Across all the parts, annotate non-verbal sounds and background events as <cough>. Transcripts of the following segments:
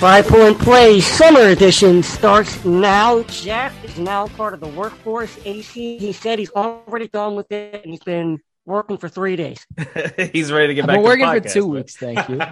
Five Point Play Summer Edition starts now. Jack is now part of the workforce. AC, he said he's already done with it and he's been working for three days. <laughs> He's ready to get I've back been to working the for two man. weeks, thank you. <laughs>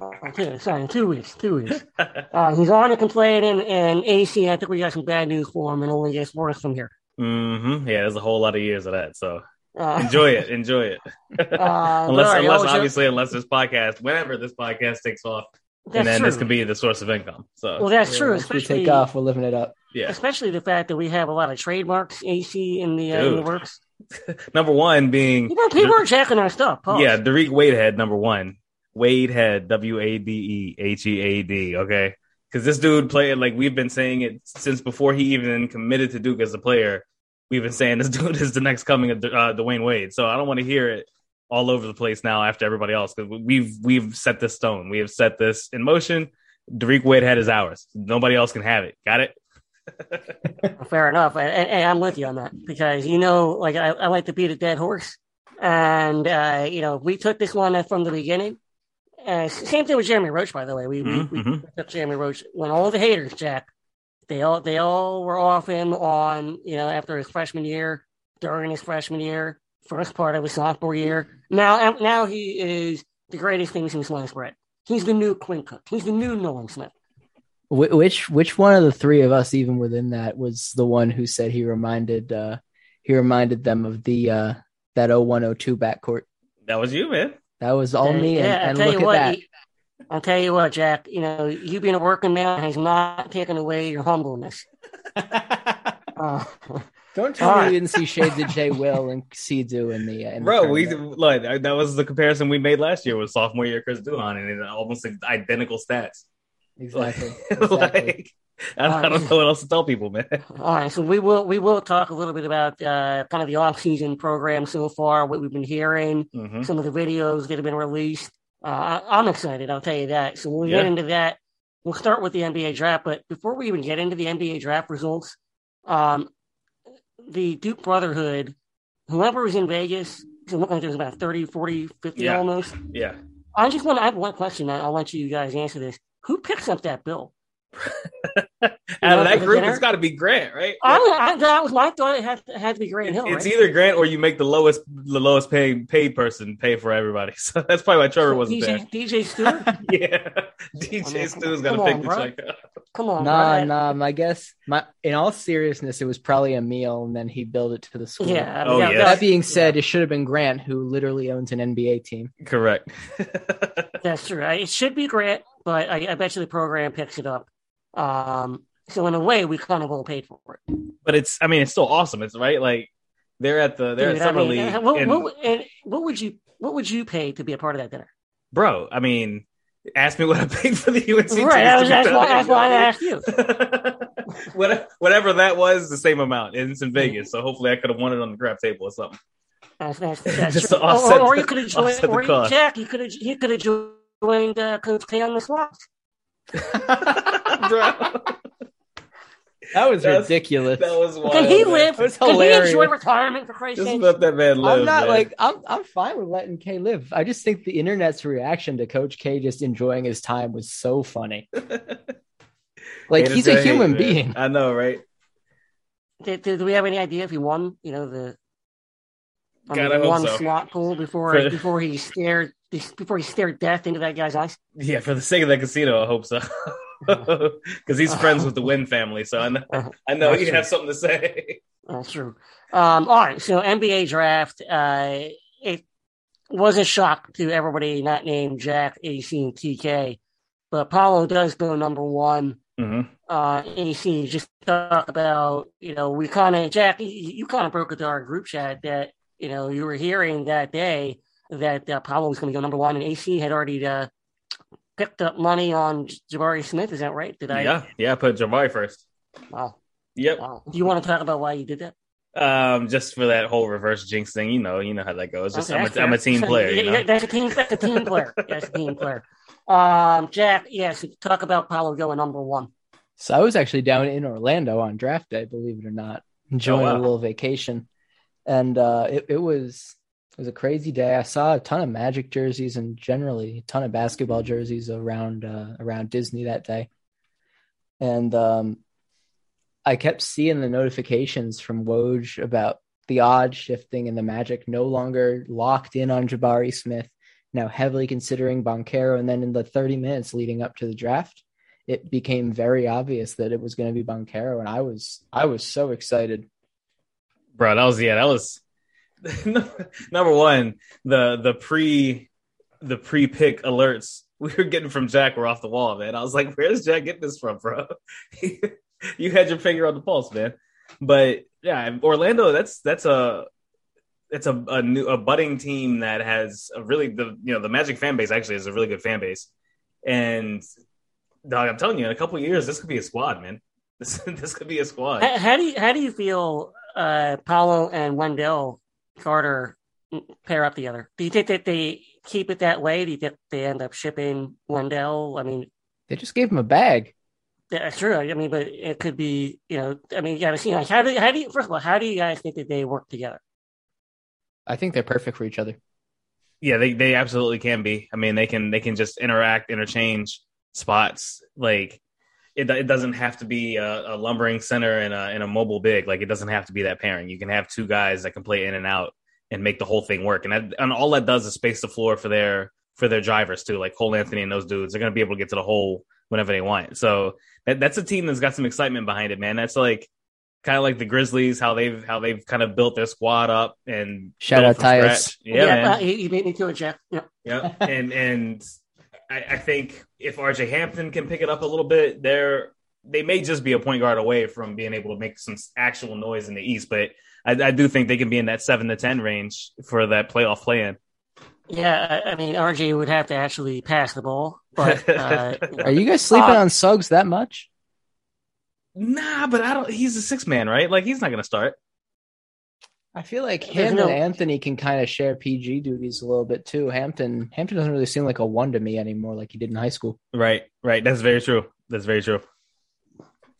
Uh, two, sorry, two weeks, two weeks. Uh, he's on and complaining, and AC, I think we got some bad news for him, and only gets worse from here. Mm-hmm. Yeah, there's a whole lot of years of that. So Uh, <laughs> enjoy it. Enjoy it. uh, unless, all right, unless obviously, unless this podcast, whenever this podcast takes off, that's and then true. this can be the source of income. So well, that's true, Once we especially take off, we're living it up. yeah, especially the fact that we have a lot of trademarks AC in the uh, in the works. <laughs> number one being You know, people are checking our stuff. Pause. yeah, Dariq Wadehead, number one. Wadehead, W A D E H E A D. Okay, because this dude played like we've been saying it since before he even committed to Duke as a player. We've been saying this <laughs> dude is the next coming of uh, Dwyane Wade. So I don't want to hear it all over the place now after everybody else because we've we've set this stone. We have set this in motion. Dariq Wadehead is ours. Nobody else can have it. Got it? <laughs> Fair enough. And, and I'm with you on that because, you know, like I, I like to beat a dead horse. And, uh, you know, we took this one from the beginning. Uh, same thing with Jeremy Roach, by the way. We, Mhm, we, we mhm. took Jeremy Roach when all the haters, Jack, they all, they all were off him on, you know, after his freshman year, during his freshman year, first part of his sophomore year. Now, now he is the greatest thing since sliced bread. He's the new Quinn Cook. He's the new Nolan Smith. Which which one of the three of us, even within that, was the one who said he reminded uh he reminded them of the uh that 0102 backcourt? That was you, man. That was all me, and, Yeah, and look at what, that. you- I'll tell you what, Jack. You know, you being a working man has not taken away your humbleness. <laughs> Uh, Don't tell All me right. you didn't see shades of Jay Will and Sidu in the uh, in the Bro, we like. That was the comparison we made last year with sophomore year Chris Duhon, and it almost identical stats. exactly <laughs> Like, exactly. I, don't, I don't know what else to tell people, man. all right, so we will we will talk a little bit about uh, kind of the off season program so far, what we've been hearing, hmm some of the videos that have been released. Uh, I, I'm excited. I'll tell you that. So when we Yeah. get into that, we'll start with the NBA draft. But before we even get into the NBA draft results, um, the Duke Brotherhood, whoever was in Vegas, it looked like there was about 30, 40, 50 Yeah. almost. Yeah. I just want to I have one question. I- I'll let you guys answer this. Who picks up that bill? <laughs> Out know, of that group, dinner? it's got to be Grant, right? I, I, that was my thought. It had, it had to be Grant Hill. it's right? either Grant or you make the lowest the lowest paid paid person pay for everybody. <laughs> So that's probably why Trevor wasn't DJ, DJ Steward. there. <laughs> Yeah, I DJ mean, Stu's come got to pick the check up. Come on, Nah, bro. nah. My guess, my in all seriousness, it was probably a meal, and then he billed it to the school. Yeah. Oh, yeah, yeah. That being said, it should have been Grant, who literally owns an NBA team. Correct. <laughs> That's true. I- It should be Grant, but I, I bet you the program picks it up. Um, so in a way, we kind of all paid for it. but it's I mean it's still awesome. It's right like they're at the they're Dude, at I summer mean, league. what, and, what, and what would you what would you pay to be a part of that dinner? bro, I mean, ask me what I paid for the UNC. right. That that's, to why, done, that's why I you asked you. what I mean? What- Whatever that was, the same amount. And it's in Vegas, so hopefully I could have won it on the grab table or something. That's, that's, <laughs> that's Just true. to offset or, or <laughs> the- you could have joined, or you, cost. Jack, you could have he could have joined uh, Coach K on the slot. <laughs> bro. That was That's- ridiculous. That was wild. Can he live? That was Can he enjoy retirement for Christ's Just sake? let that man live. I'm not man. like I'm. I'm fine with letting K live. I just think the internet's reaction to Coach K just enjoying his time was so funny. <laughs> Like Haters he's a gonna hate, human being. I know, right? Did, did we have any idea if he won? You know the. I God, mean, I one so. slot pool before For- before he stared before he stared death into that guy's eyes. Yeah, for the sake of that casino, I hope so. <laughs> <laughs> Because he's friends with the <laughs> Wynn family, so I know I know you have something to say. That's true. Um, all right, so NBA draft. Uh, it was a shock to everybody not named Jack, AC, and TK, but Paolo does go number one. hmm Uh, AC, just talk about you know we kind of Jack, you, you kind of broke it to our group chat that you know you were hearing that day that uh, Paolo was going to go number one, and AC had already uh, picked up money on Jabari Smith. Is that right? Did I? Yeah, yeah. Put Jabari first. Wow. Yep. wow. Do you want to talk about why you did that? Um, just for that whole reverse jinx thing, you know, you know how that goes. Just Okay, I'm, a, I'm a team player. <laughs> yeah, You know? That's a team. That's a team player. <laughs> That's a team player. Um, Jack, yes, talk about Paolo going number one. So I was actually down in Orlando on draft day, believe it or not, enjoying wow. a little vacation, and uh, it, it was It was a crazy day. I saw a ton of Magic jerseys and generally a ton of basketball jerseys around uh, around Disney that day. And um, I kept seeing the notifications from Woj about the odds shifting and the Magic no longer locked in on Jabari Smith, now heavily considering Banchero. And then in the 30 minutes leading up to the draft, it became very obvious that it was going to be Banchero, and I was I was so excited. Bro, that was yeah, that was <laughs> number one. The the pre the pre pick alerts <laughs> we were getting from Jack were off the wall, man. I was like, where's Jack getting this from, bro? <laughs> you had your finger on the pulse, man. But yeah, Orlando, that's that's a it's a, a new a budding team that has a really the you know the Magic fan base actually is a really good fan base, and dog, I'm telling you, in a couple years, this could be a squad, man. This this could be a squad. How, how do you how do you feel uh, Paolo and Wendell Carter pair up together? Do you think that they keep it that way? Do you think they end up shipping Wendell? I mean, they just gave him a bag. That's true. I mean, but it could be, you know, I mean, you got to see. Like, how do how do you first of all, how do you guys think that they work together? I think they're perfect for each other. Yeah, they they absolutely can be. I mean, they can they can just interact, interchange spots. Like it, it doesn't have to be a, a, lumbering center and a, and a mobile big. Like it doesn't have to be that pairing. You can have two guys that can play in and out and make the whole thing work. And that, and all that does is space the floor for their for their drivers too. Like Cole Anthony and those dudes, they're going to be able to get to the hole whenever they want. So that, that's a team that's got some excitement behind it, man. That's like kind of like the Grizzlies, how they've how they've kind of built their squad up and shout out Tyus. Yeah, yeah uh, you beat me to it, Jeff. Yeah, yeah, and and I, I, think if RJ Hampton can pick it up a little bit, they're they may just be a point guard away from being able to make some actual noise in the East. But I, I do think they can be in that seven to ten range for that playoff play-in. Yeah, I mean RJ would have to actually pass the ball. But <laughs> uh, are you guys sleeping uh, on Suggs that much? Nah, but I don't. He's a six man, right? Like he's not going to start. I feel like him no... and Anthony can kind of share PG duties a little bit too. Hampton Hampton doesn't really seem like a one to me anymore, like he did in high school. Right, right. That's very true. That's very true.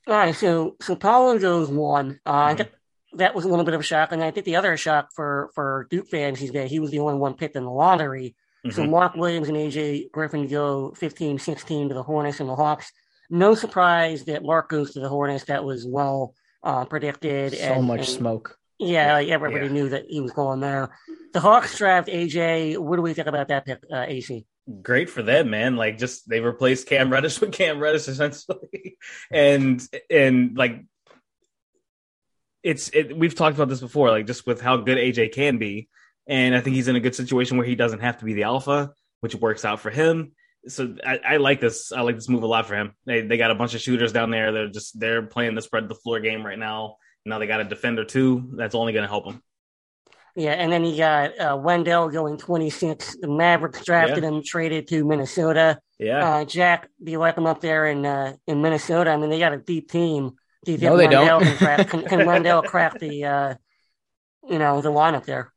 All right, so so Paolo goes one. Uh, mm-hmm. that was a little bit of a shock, and I think the other shock for for Duke fans is that he was the only one picked in the lottery. Mm-hmm. So Mark Williams and AJ Griffin go 15, 16 to the Hornets and the Hawks. No surprise that Mark goes to the Hornets. That was well uh, predicted. So and, much and, smoke. Yeah, like everybody yeah. knew that he was going there. The Hawks draft AJ. What do we think about that pick, uh, AC? Great for them, man. Like, just they replaced Cam Reddish with Cam Reddish <laughs> essentially, and and like it's it, we've talked about this before, like just with how good AJ can be, and I think he's in a good situation where he doesn't have to be the alpha, which works out for him. So I, I like this. I like this move a lot for him. They they got a bunch of shooters down there. They're just they're playing the spread the floor game right now now they got a defender too. That's only going to help them. Yeah, and then you got uh, Wendell going 26. The Mavericks drafted yeah. him, traded to Minnesota. Yeah. Uh, Jack, do you like him up there in uh, in Minnesota? I mean, they got a deep team. Do you think no, they Wendell don't. can, <laughs> crack, can, can Wendell crack the, uh, you know, the lineup there?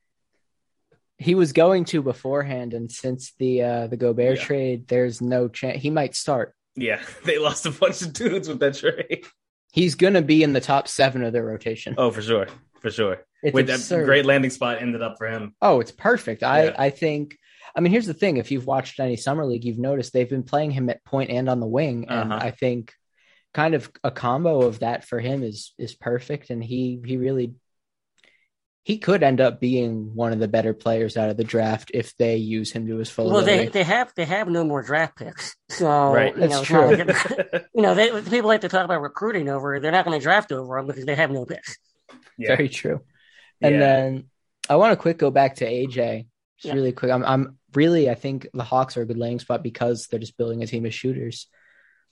He was going to beforehand, and since the uh, the Gobert yeah. trade, there's no chance he might start. Yeah, <laughs> they lost a bunch of dudes with that trade he's going to be in the top seven of their rotation. Oh, for sure, for sure. It's With absurd. that great landing spot ended up for him. Oh, it's perfect. I yeah. I think. I mean, here's the thing: if you've watched any summer league, you've noticed they've been playing him at point and on the wing, and uh-huh. I think kind of a combo of that for him is is perfect. And he he really he could end up being one of the better players out of the draft if they use him to his full. Well, they they have they have no more draft picks, so right. You That's know, true. Like, <laughs> you know, they, people like to talk about recruiting over. They're not going to draft over him because they have no picks. Yeah. Very true. And yeah. then I want to quick go back to AJ. Just yeah. really quick. I'm I'm really I think the Hawks are a good landing spot because they're just building a team of shooters.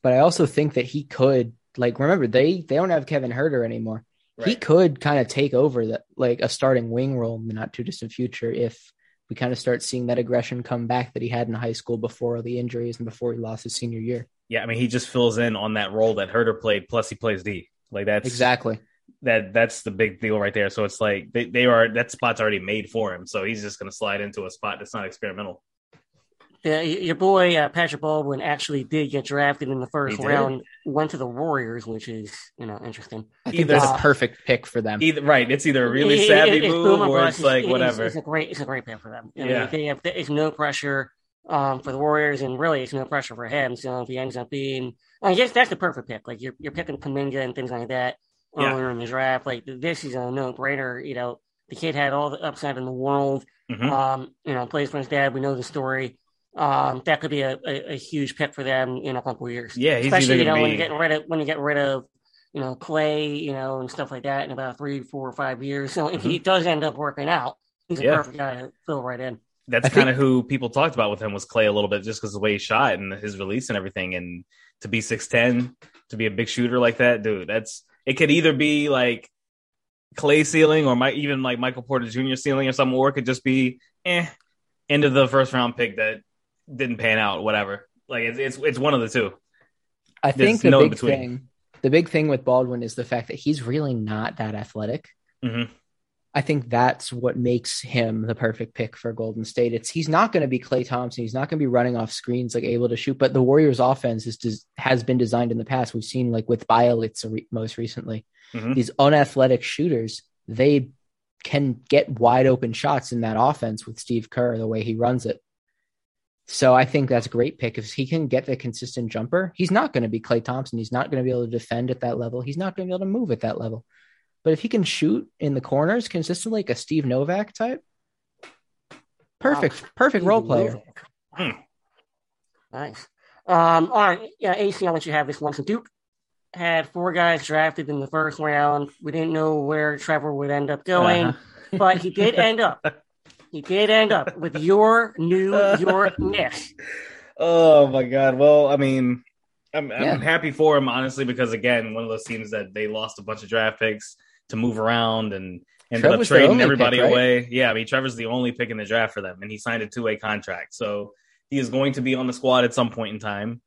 But I also think that he could like remember they they don't have Kevin Huerter anymore. Right. He could kind of take over that like a starting wing role in the not too distant future if we kind of start seeing that aggression come back that he had in high school before the injuries and before he lost his senior year. Yeah, I mean he just fills in on that role that Huerter played, plus he plays D. Like that's exactly that that's the big deal right there. So it's like they, they are that spot's already made for him. So he's just gonna slide into a spot that's not experimental. The, your boy uh, Patrick Baldwin actually did get drafted in the first round. Went to the Warriors, which is you know interesting. I think Either- that's a perfect pick for them. Either right, it's either a really It- it- savvy it's move or bust. it's like It's- whatever. It's, a great, it's a great pick for them. I mean, Yeah. they have, it's no pressure um, for the Warriors, and really, it's no pressure for him. So if he ends up being, I guess that's the perfect pick. Like you're you're picking Kuminga and things like that Yeah. earlier in the draft. Like this is a no brainer. You know, the kid had all the upside in the world. Mhm. Um, you know, plays for his dad. We know the story. Um, that could be a, a, a huge pick for them in a couple of years. Yeah, he's especially you know gonna when you're getting rid of when you get rid of you know Klay, you know, and stuff like that in about three, four, or five years. So if he does end up working out, he's a Mm-hmm. Perfect guy to fill right in. That's I kind of who people talked about with him was Klay a little bit, just because the way he shot and his release and everything, and to be six ten, to be a big shooter like that, dude. That's it. Could either be like Klay ceiling or might even like Michael Porter Jr. ceiling or something, or it could just be eh end of the first round pick that didn't pan out, whatever. Like it's it's, it's one of the two. I There's think the no big thing, the big thing with Baldwin is the fact that he's really not that athletic. Mhm. I think that's what makes him the perfect pick for Golden State. It's he's not going to be Klay Thompson. He's not going to be running off screens like able to shoot. But the Warriors' offense is des- has been designed in the past. We've seen like with Bjelica re- most recently. Mhm. These unathletic shooters, they can get wide open shots in that offense with Steve Kerr the way he runs it. So I think that's a great pick. If he can get the consistent jumper, he's not going to be Klay Thompson. He's not going to be able to defend at that level. He's not going to be able to move at that level. But if he can shoot in the corners consistently, like a Steve Novak type, perfect, perfect role player. Hmm. Nice. Um, all right, yeah, AC, I'll let you have this one. So Duke had four guys drafted in the first round. We didn't know where Trevor would end up going, Uh-huh. but he did end up. <laughs> He did end up with your New <laughs> your Knicks. Oh my god. Well, I mean, I'm, Yeah. I'm happy for him honestly because again, one of those teams that they lost a bunch of draft picks to move around and ended Trev up trading everybody pick, right? away. Yeah, I mean, Trevor's the only pick in the draft for them, and he signed a two way contract, so he is going to be on the squad at some point in time.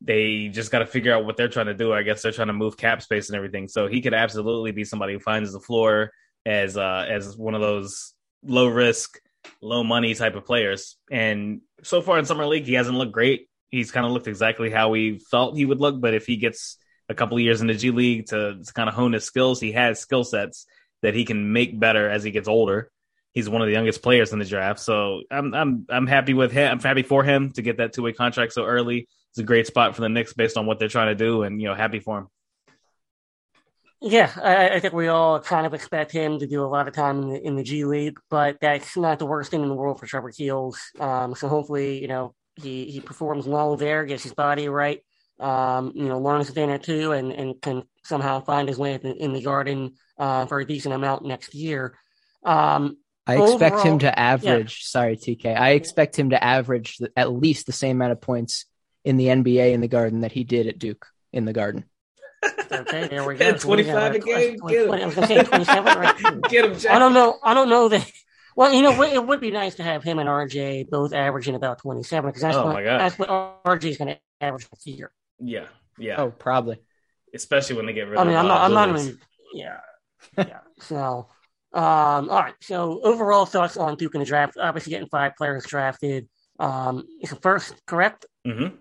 They just got to figure out what they're trying to do. I guess they're trying to move cap space and everything, so he could absolutely be somebody who finds the floor as uh, as one of those low risk, low money type of players. And so far in summer league, he hasn't looked great. He's kind of looked exactly how we felt he would look. But if he gets a couple of years in the G League to, to kind of hone his skills, he has skill sets that he can make better as he gets older. He's one of the youngest players in the draft, so I'm I'm I'm happy with him. I'm happy for him to get that two way contract so early. It's a great spot for the Knicks based on what they're trying to do, and you know, happy for him. Yeah, I, I think we all kind of expect him to do a lot of time in the, in the G League, but that's not the worst thing in the world for Trevor Keels. Um, so hopefully, you know, he, he performs well there, gets his body right, um, you know, learns a thing or two, and, and can somehow find his way in, in the garden uh, for a decent amount next year. Um, I expect Overall- him to average. Sorry, TK. I expect him to average th- at least the same amount of points in the NBA in the Garden that he did at Duke in the Garden. Okay, there we <laughs> go. At 25 a game, get him. I was going to say 27, right? Get him, Jack. I don't know. I don't know that. Well, you know, it would be nice to have him and RJ both averaging about 27 because that's, Oh, what, that's what RJ is going to average this year. Yeah, yeah. Oh, probably. Especially when they get rid I of. mean, I'm uh, not. I'm not even. Yeah, yeah. So, um, all right. So, overall thoughts on Duke in the draft? Obviously, getting five players drafted. Um, it's a first, correct? Mhm.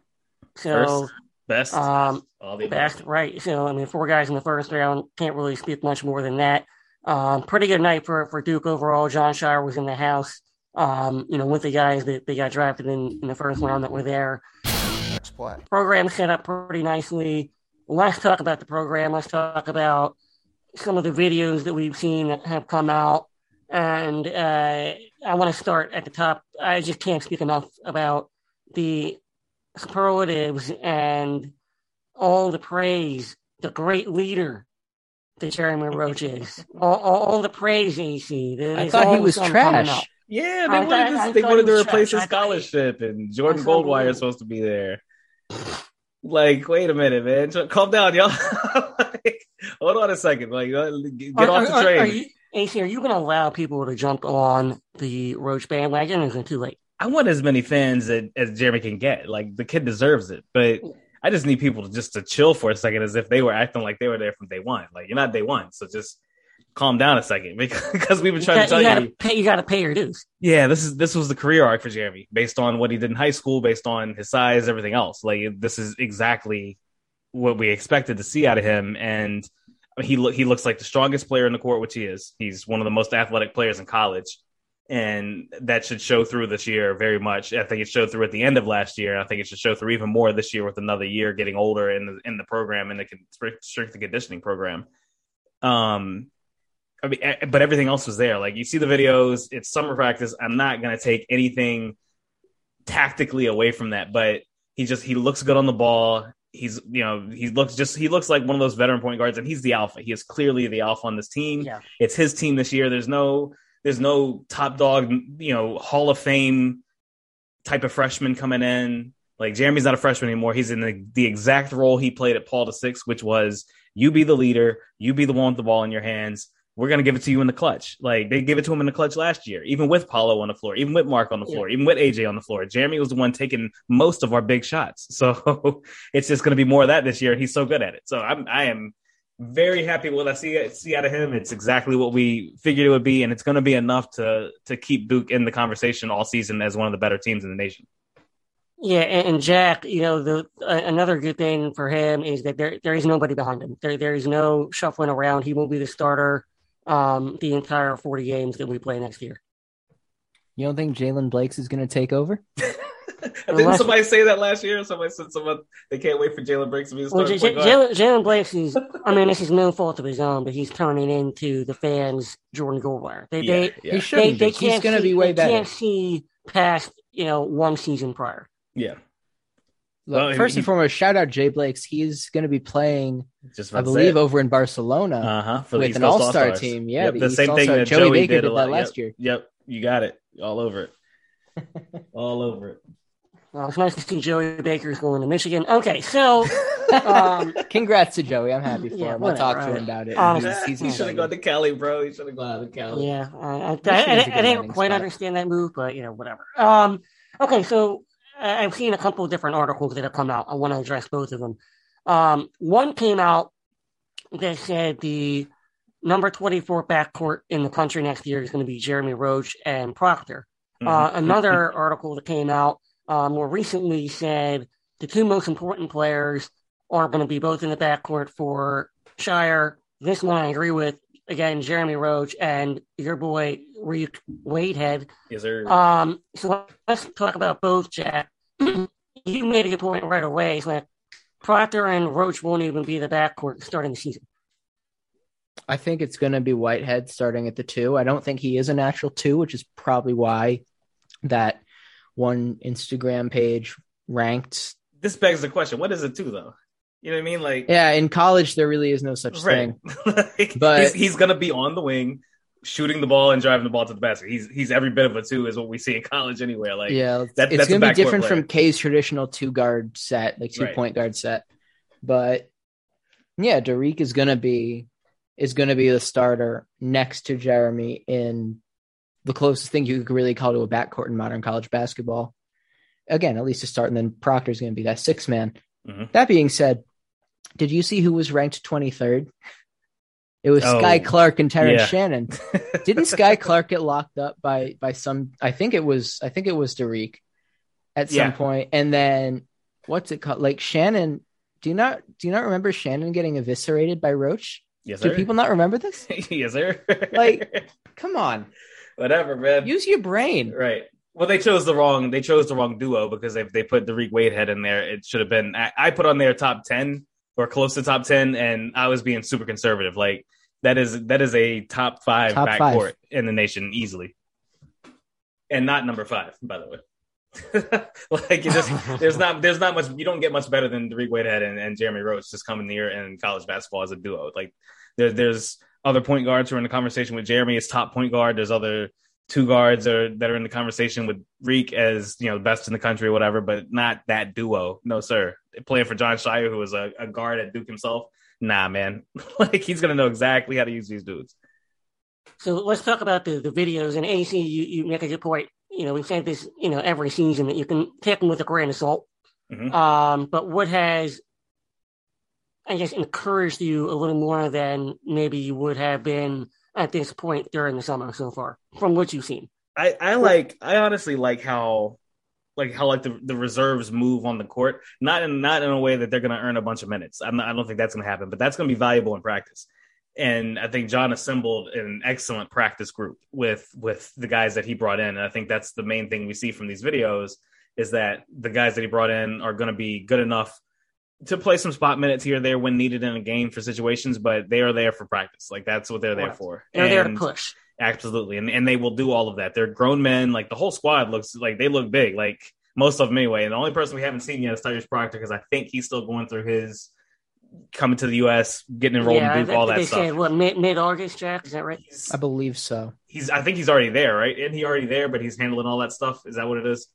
So, First, best, um, all the best, right? So, I mean, four guys in the first round can't really speak much more than that. Um, pretty good night for for Duke overall. Jon Scheyer was in the house. Um, you know, with the guys that they got drafted in, in the first round that were there. Next play. program set up pretty nicely. Let's talk about the program. Let's talk about some of the videos that we've seen that have come out. And uh, I want to start at the top. I just can't speak enough about the superlatives and all the praise, the great leader that Jeremy Roach is. All, all, all the praise, AC. I thought he was trash. up. Yeah, I they wanted, thought- to, they wanted to replace trash. his I thought he- scholarship, and Jordan I Goldwire is supposed to be there. Like, wait a minute, man. Calm down, y'all. <laughs> like, hold on a second. Like, uh, get Are- off the are- are- train. Are you, AC, are you going to allow people to jump on the Roach bandwagon? Is it too late? I want as many fans as, as Jeremy can get. Like, the kid deserves it, but I just need people to just to chill for a second, as if they were acting like they were there from day one. Like, you're not day one, so just calm down a second <laughs> because we've been You, trying got, to tell you you. gotta pay. You gotta pay your dues. Yeah, this is this was the career arc for Jeremy based on what he did in high school, based on his size, everything else. Like this is exactly what we expected to see out of him, and he lo- he looks like the strongest player in the court, which he is. He's one of the most athletic players in college, and that should show through this year very much. I think it showed through at the end of last year. I think it should show through even more this year with another year getting older in the in the program and the strength and conditioning program. Um, I mean, eh, but everything else was there. Like you see the videos, it's summer practice. I'm not gonna take anything tactically away from that, but he just he looks good on the ball. He's you know he looks just he looks like one of those veteran point guards, and he's the alpha. He is clearly the alpha on this team. Yeah. It's his team this year. There's no there's no top dog, you know, Hall of Fame type of freshman coming in. Like Jeremy's not a freshman anymore. He's in the, the exact role he played at Paul the Six, which was you be the leader, you be the one with the ball in your hands. We're gonna give it to you in the clutch. Like they gave it to him in the clutch last year, even with Paolo on the floor, even with Mark on the floor, even with AJ on the floor. Jeremy was the one taking most of our big shots. <laughs> So it's just gonna be more of that this year, and he's so good at it. So I'm I am very happy with what I see see out of him. It's exactly what we figured it would be, and it's going to be enough to to keep Duke in the conversation all season as one of the better teams in the nation. Yeah, and, and Jack, you know, the uh, another good thing for him is that there there is nobody behind him. There there is no shuffling around. He will be the starter um, the entire forty games that we play next year. You don't think Jaylen Blakes is going to take over? <laughs> <laughs> Didn't Unless- somebody say that last year? Somebody said someone they can't wait for Jalen Briggs to be the Well, starting J- point J- guard. Jalen Jaylen Blakes is, I mean, this is no fault of his own, but he's turning into the fans Jordan Goldwire. They Yeah, they yeah. He they, shouldn't. they be. can't He's going to see- be way they better. Can't see past you know one season prior. yeah. Look, Well, first he- and foremost, shout out Jay Blakes. He's going to be playing, Just I believe, over in Barcelona uh huh for with an all-star team. Yeah, Yep, the the same thing All-Star. that Joey Joey Baker did, did a lot. that last Yep. year. Yep, you got it. All over it. <laughs> All over it. Well, it's nice to see Joey Baker's going to Michigan. Okay, so <laughs> um, Congrats to Joey. I'm happy for Yeah, him. I'll whatever, talk to him about it. Um, He's- he's he should have gone to Cali, bro. He should have gone to Cali. yeah, I, I, I, I, Michigan's a I didn't quite spot. understand that move, but you know, whatever. Um, okay, so I- I've seen a couple of different articles that have come out. I want to address both of them. Um, one came out that said the number 24 backcourt in the country next year is going to be Jeremy Roach and Proctor. Uh, Mhm. another article that came out uh, more recently said the two most important players are going to be both in the backcourt for Scheyer. This one I agree with. Again, Jeremy Roach and your boy Reek Wadehead. Yes, sir. Um, so let's talk about both, Jack. <clears throat> you made a good point right away. It's like Proctor and Roach won't even be the backcourt starting the season. I think it's going to be Whitehead starting at the two. I don't think he is a natural two, which is probably why that one Instagram page ranked. this begs the question: What is it too, though? You know what I mean? Like, Yeah, in college there really is no such right? thing. <laughs> Like, But- he's, he's gonna be on the wing, shooting the ball and driving the ball to the basket. He's he's every bit of a two, is what we see in college anyway. Like, yeah, that- it's that's a going to be different player. from K's traditional two guard set, like two Right. point guard set. But yeah, Dariq is to be is going to be the starter next to Jeremy in the closest thing you could really call to a backcourt in modern college basketball. Again, at least to start, and then Proctor's going to be that six man. Mhm. That being said, did you see who was ranked twenty third? It was Oh, Skyy Clark and Terrence yeah. Shannon. <laughs> Didn't Skyy Clark get locked up by by some? I think it was. I think it was Dariq at some Yeah. point. And then what's it called? Like Shannon. Do you not do you not remember Shannon getting eviscerated by Roach? yes, Do sir. people not remember this? <laughs> yes, sir. Like- <laughs> Come on, whatever, man. use your brain. Right. Well, they chose the wrong. They chose the wrong duo because if they put Dariq Wadehead in there, it should have been. I, I put on their top ten or close to top ten, and I was being super conservative. Like that is that is a top five Top backcourt five. in the nation easily, and not number five, by the way. <laughs> like it just <laughs> there's not there's not much you don't get much better than Dariq Whitehead and, and Jeremy Roach just coming here in college basketball as a duo. Like there, there's other point guards who are in the conversation with Jeremy as top point guard. There's other two guards that are, that are in the conversation with Reek as you know the best in the country or whatever, but not that duo. No sir, playing for Jon Scheyer who was a, a guard at Duke himself. Nah, man, <laughs> like he's gonna know exactly how to use these dudes. So let's talk about the, the videos. And AC, you, you make a good point. You know, we say this, you know, every season that you can take them with a grain of salt. Mhm. Um, but what has, I guess, encouraged you a little more than maybe you would have been at this point during the summer so far, from what you've seen. I, I like I honestly like how like how like the, the reserves move on the court. Not in not in a way that they're gonna earn a bunch of minutes. I'm not, I don't think that's gonna happen, but that's gonna be valuable in practice. And I think Jon assembled an excellent practice group with with the guys that he brought in. And I think that's the main thing we see from these videos is that the guys that he brought in are going to be good enough to play some spot minutes here or there when needed in a game for situations, but they are there for practice. Like that's what they're there for. They're and there to push. Absolutely. And and they will do all of that. They're grown men. Like the whole squad looks like they look big. Like most of them anyway. And the only person we haven't seen yet is Tyrese Proctor because I think he's still going through his coming to the U.S., getting enrolled yeah, in Duke, all that stuff. Said, what mid August, Jack? Is that right? I believe so. He's. I think he's already there, right? And he already there, but he's handling all that stuff. Is that what it is?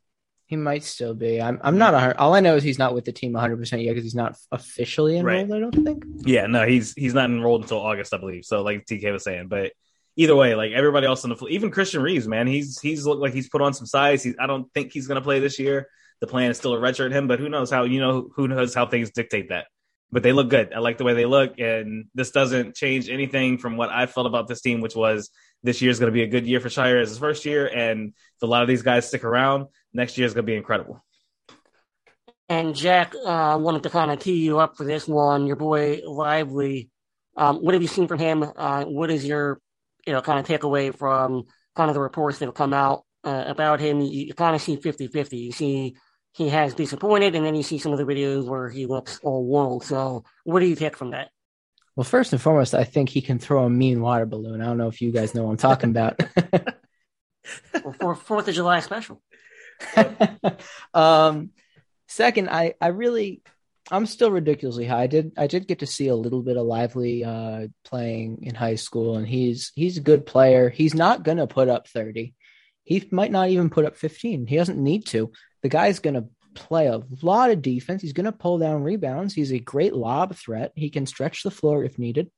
He might still be. I'm. I'm not. A, all I know is he's not with the team 100 percent yet because he's not officially enrolled. Right. I don't think. Yeah, no, he's he's not enrolled until August, I believe. So, like TK was saying, but either way, like everybody else on the even Christian Reeves, man, he's he's looked like he's put on some size. He's, I don't think he's going to play this year. The plan is still a redshirt him, but who knows how you know who knows how things dictate that. But they look good. I like the way they look, and this doesn't change anything from what I felt about this team, which was this year is going to be a good year for Scheyer as his first year, and if a lot of these guys stick around, next year is going to be incredible. And Jack uh, wanted to kind of tee you up for this one. Your boy Lively, um, what have you seen from him? Uh, what is your, you know, kind of takeaway from kind of the reports that have come out uh, about him? You, you kind of see 50-50. You see he has disappointed, and then you see some of the videos where he looks all world. So, what do you take from that? Well, first and foremost, I think he can throw a mean water balloon. I don't know if you guys know what I'm talking about. <laughs> well, for Fourth of July special. <laughs> um, second, I I really I'm still ridiculously high. I did I did get to see a little bit of Lively uh, playing in high school, and he's he's a good player. He's not gonna put up 30. He might not even put up 15. He doesn't need to. The guy's gonna play a lot of defense. He's gonna pull down rebounds. He's a great lob threat. He can stretch the floor if needed.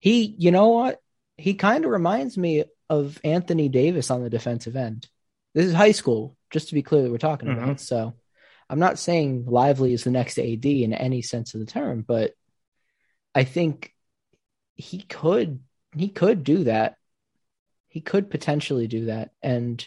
He, you know what? He kind of reminds me of Anthony Davis on the defensive end. This is high school, just to be clear that we're talking mm-hmm. about. So I'm not saying Lively is the next AD in any sense of the term, but I think he could he could do that. He could potentially do that. And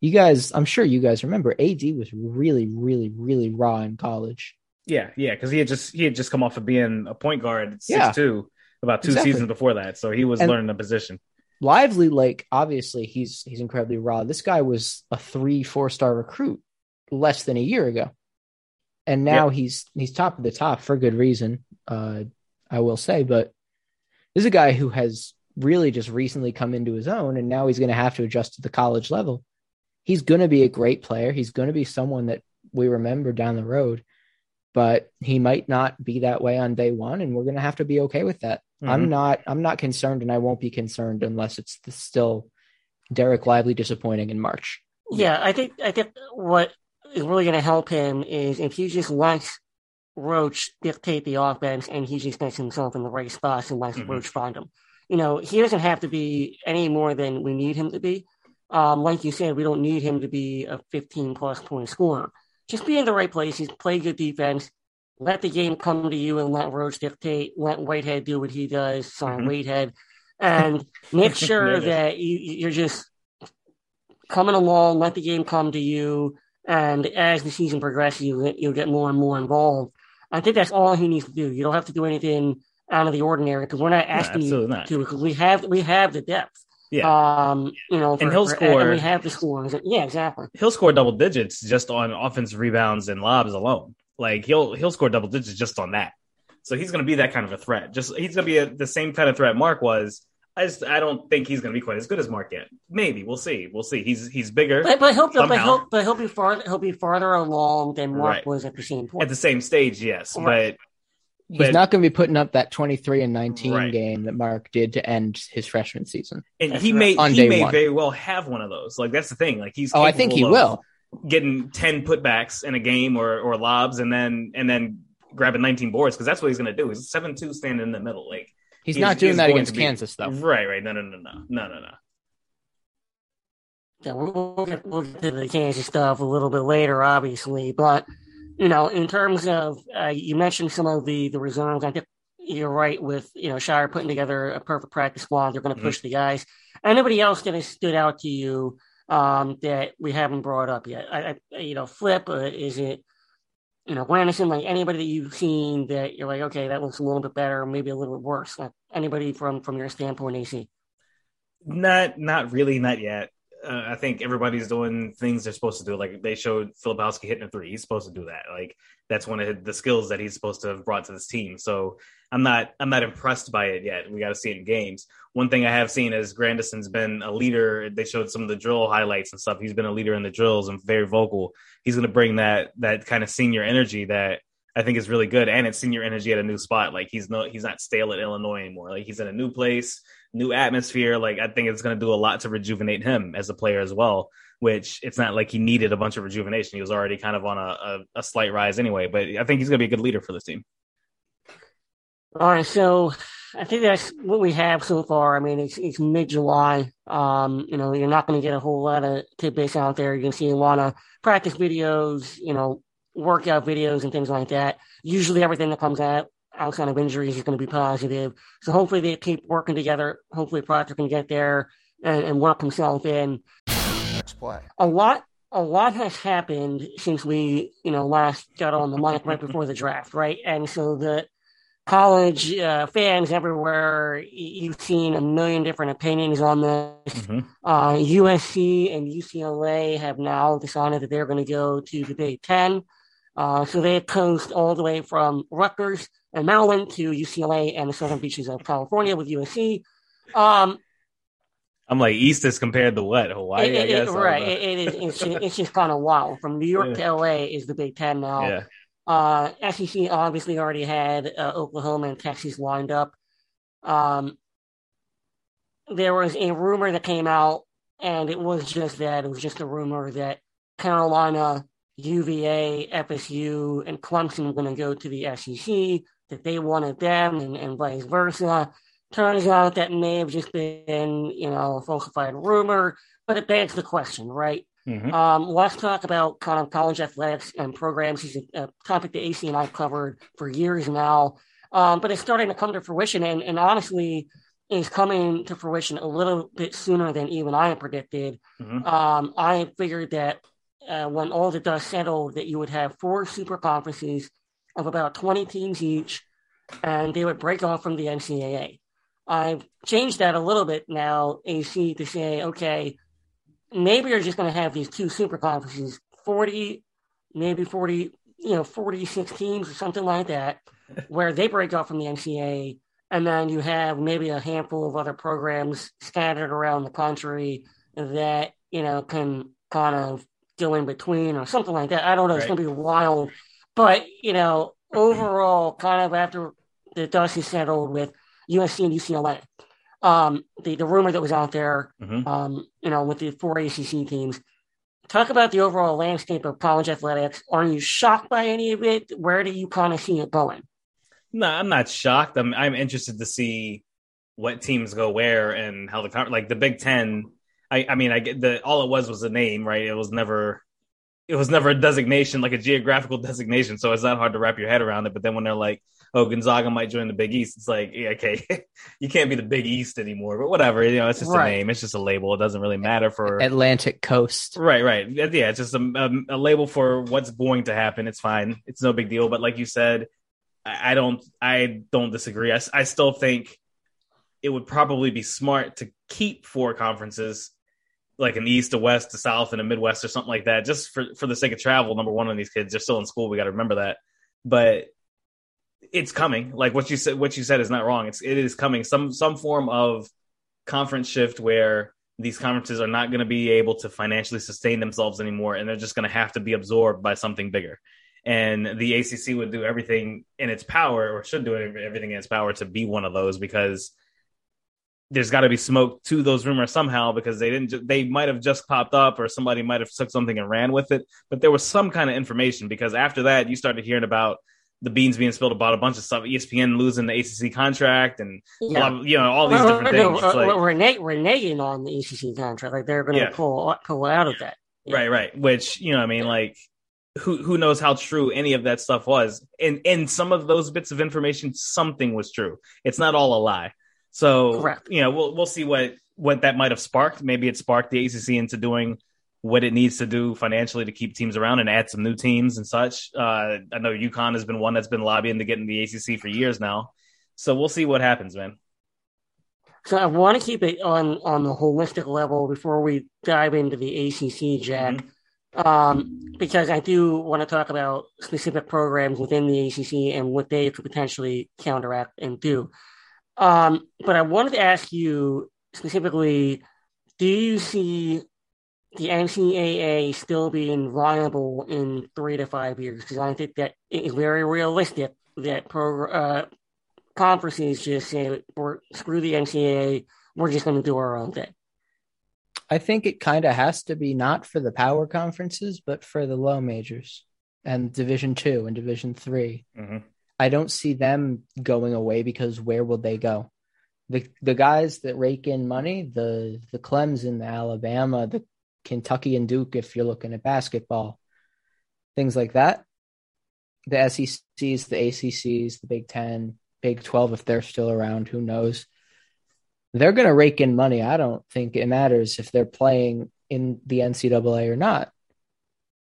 you guys, I'm sure you guys remember AD was really, really, really raw in college. Yeah, yeah, because he had just he had just come off of being a point guard six yeah, two about two exactly. seasons before that, so he was and learning the position. Lively, like obviously he's he's incredibly raw. This guy was a three four star recruit less than a year ago, and now yep. he's he's top of the top for good reason. Uh, I will say, but this is a guy who has really just recently come into his own, and now he's going to have to adjust to the college level. He's going to be a great player. He's going to be someone that we remember down the road, but he might not be that way on day one, and we're going to have to be okay with that. Mm-hmm. I'm not. I'm not concerned, and I won't be concerned unless it's still Dereck Lively disappointing in March. Yeah, I think. I think what is really going to help him is if he just lets Roach dictate the offense, and he just gets himself in the right spots and lets mm-hmm. Roach find him. You know, he doesn't have to be any more than we need him to be. Um, like you said, we don't need him to be a 15 plus point scorer. Just be in the right place. He's play good defense, let the game come to you and let Roach dictate. Let Whitehead do what he does. Sorry, mm-hmm. Whitehead, and make <laughs> sure that you, you're just coming along. Let the game come to you, and as the season progresses, you you'll get more and more involved. I think that's all he needs to do. You don't have to do anything out of the ordinary because we're not asking no, you not. to because we have we have the depth. Yeah. Um, you know, for, and he'll for, score. And we have the scores. Yeah, exactly. He'll score double digits just on offensive rebounds and lobs alone. Like he'll he'll score double digits just on that. So he's going to be that kind of a threat. Just he's going to be a, the same kind of threat Mark was. I just I don't think he's going to be quite as good as Mark yet. Maybe we'll see. We'll see. He's he's bigger, but, but he'll but he'll but he'll be farther he'll be farther along than Mark right. was at the same point. At the same stage, yes, right. but. He's but, not going to be putting up that 23 and 19 right. game that Mark did to end his freshman season. And that's he may he may one. very well have one of those. Like that's the thing. Like he's Oh, I think he of, will getting 10 putbacks in a game or or lobs and then and then grabbing 19 boards because that's what he's going to do. He's 7-2 standing in the middle. Like he's, he's not doing he's that against be, Kansas though. Right, right. No, no, no, no. No, no, no. Yeah, we'll get, we'll get to the Kansas stuff a little bit later, obviously. But, you know, in terms of, uh, you mentioned some of the, the reserves. I think you're right with you know Scheyer putting together a perfect practice squad. They're going to Mhm. push the guys. Anybody else that has stood out to you um, that we haven't brought up yet? I, I you know, Flip uh, is it? You know, Anderson, like anybody that you've seen that you're like, okay, that looks a little bit better, maybe a little bit worse. Like anybody from from your standpoint, AC. Not, not really, not yet. Uh, I think everybody's doing things they're supposed to do. Like they showed Filipowski hitting a three. He's supposed to do that. Like that's one of the skills that he's supposed to have brought to this team. So I'm not, I'm not impressed by it yet. We got to see it in games. One thing I have seen is Grandison's been a leader. They showed some of the drill highlights and stuff. He's been a leader in the drills and very vocal. He's going to bring that that kind of senior energy that I think is really good, and it's senior energy at a new spot. Like he's no, he's not stale at Illinois anymore. Like he's in a new place, new atmosphere. Like I think it's going to do a lot to rejuvenate him as a player as well. Which it's not like he needed a bunch of rejuvenation. He was already kind of on a, a, a slight rise anyway. But I think he's going to be a good leader for this team. All right, so I think that's what we have so far. I mean, it's it's mid July. Um, you know, you're not going to get a whole lot of tidbits out there. You're going to see a lot of practice videos, you know, workout videos and things like that. Usually, everything that comes out outside of injuries is going to be positive. So hopefully, they keep working together. Hopefully, Proctor can get there and, and work himself in. Next play. A lot. A lot has happened since we, you know, last got on the mic right before the draft, right? And so the college uh, fans everywhere, you've seen a million different opinions on this. Mhm. Uh, USC and UCLA have now decided that they're going to go to the Big Ten. Uh, so they coast all the way from Rutgers and Maryland to UCLA and the southern beaches of California with USC. Um, I'm like East is compared to what Hawaii? it- it- I don't right. It, it is, it's, just, it's just kind of wild. From New York <laughs> to LA is the Big Ten now. yeah. Uh, SEC obviously already had uh, Oklahoma and Texas lined up. Um, there was a rumor that came out, and it was just that. It was just a rumor that Carolina, UVA, FSU, and Clemson were going to go to the SEC, that they wanted them, and, and vice versa. Turns out that may have just been, you know, a falsified rumor, but it begs the question, right? Mhm. Um, let's talk about kind of college athletics and programs. It's a, a topic that AC and I've covered for years now, um, but it's starting to come to fruition, and, and honestly, is coming to fruition a little bit sooner than even I had predicted. Mhm. Um, I figured that uh, when all the dust settled, that you would have four super conferences of about 20 teams each, and they would break off from the NCAA. I've changed that a little bit now, AC, to say, okay, maybe you're just going to have these two super conferences, 40, maybe 40, you know, 46 teams or something like that, <laughs> where they break off from the NCAA. And then you have maybe a handful of other programs scattered around the country that, you know, can kind of go in between or something like that. I don't know. It's Right. going to be wild. But, you know, overall, kind of after the dust is settled with USC and UCLA, um, the, the rumor that was out there, Mhm. um, you know, with the four ACC teams. Talk about the overall landscape of college athletics. Are you shocked by any of it? Where do you kind of see it going? No, I'm not shocked. I'm I'm interested to see what teams go where and how the like the Big Ten. I I mean I get the all it was was a name, right? It was never it was never a designation like a geographical designation, so it's not hard to wrap your head around it. But then when they're like, oh, Gonzaga might join the Big East, it's like, yeah, okay, <laughs> you can't be the Big East anymore. But whatever, you know, it's just Right. a name. It's just a label. It doesn't really matter for Atlantic Coast. Right, right. Yeah, it's just a, a, a label for what's going to happen. It's fine. It's no big deal. But like you said, I, I don't, I don't disagree. I still think it would probably be smart to keep four conferences, like an East, a West, a South, and a Midwest, or something like that, just for for the sake of travel. Number one, on these kids, they're still in school. We got to remember that. But it's coming. Like what you said, what you said is not wrong. It's it is coming. Some some form of conference shift where these conferences are not going to be able to financially sustain themselves anymore, and they're just going to have to be absorbed by something bigger. And the ACC would do everything in its power, or should do everything in its power, to be one of those because there's got to be smoke to those rumors somehow because they didn't. Ju- they might have just popped up, or somebody might have took something and ran with it. But there was some kind of information because after that, you started hearing about the beans being spilled about a bunch of stuff. ESPN losing the ACC contract and blah, you know all these Well, different no, things. uh, It's like- well, reneg- reneging on the ACC contract, like they're going to Yeah. pull pull out of that. Right, right. Which you know, I mean, like who who knows how true any of that stuff was. And and some of those bits of information, something was true. It's not all a lie. So Correct. you know, we'll we'll see what what that might have sparked. Maybe it sparked the ACC into doing what it needs to do financially to keep teams around and add some new teams and such. Uh, I know UConn has been one that's been lobbying to get in the ACC for years now. So we'll see what happens, man. So I want to keep it on on the holistic level before we dive into the ACC, Jack, um, because I do want to talk about specific programs within the ACC and what they could potentially counteract and do. Um, but I wanted to ask you specifically: Do you see the NCAA still being viable in three to five years? Because I think that it is very realistic that pro, uh, conferences just say, we're, screw the NCAA, we're just going to do our own thing. I think it kind of has to be not for the power conferences, but for the low majors and Division two and Division 3 Mm-hmm. I don't see them going away because where will they go? The the guys that rake in money, the the Clemson, the Alabama, the Kentucky and Duke, if you're looking at basketball, things like that. The SECs, the ACCs, the Big Ten, Big Twelve, if they're still around, who knows? They're going to rake in money. I don't think it matters if they're playing in the NCAA or not.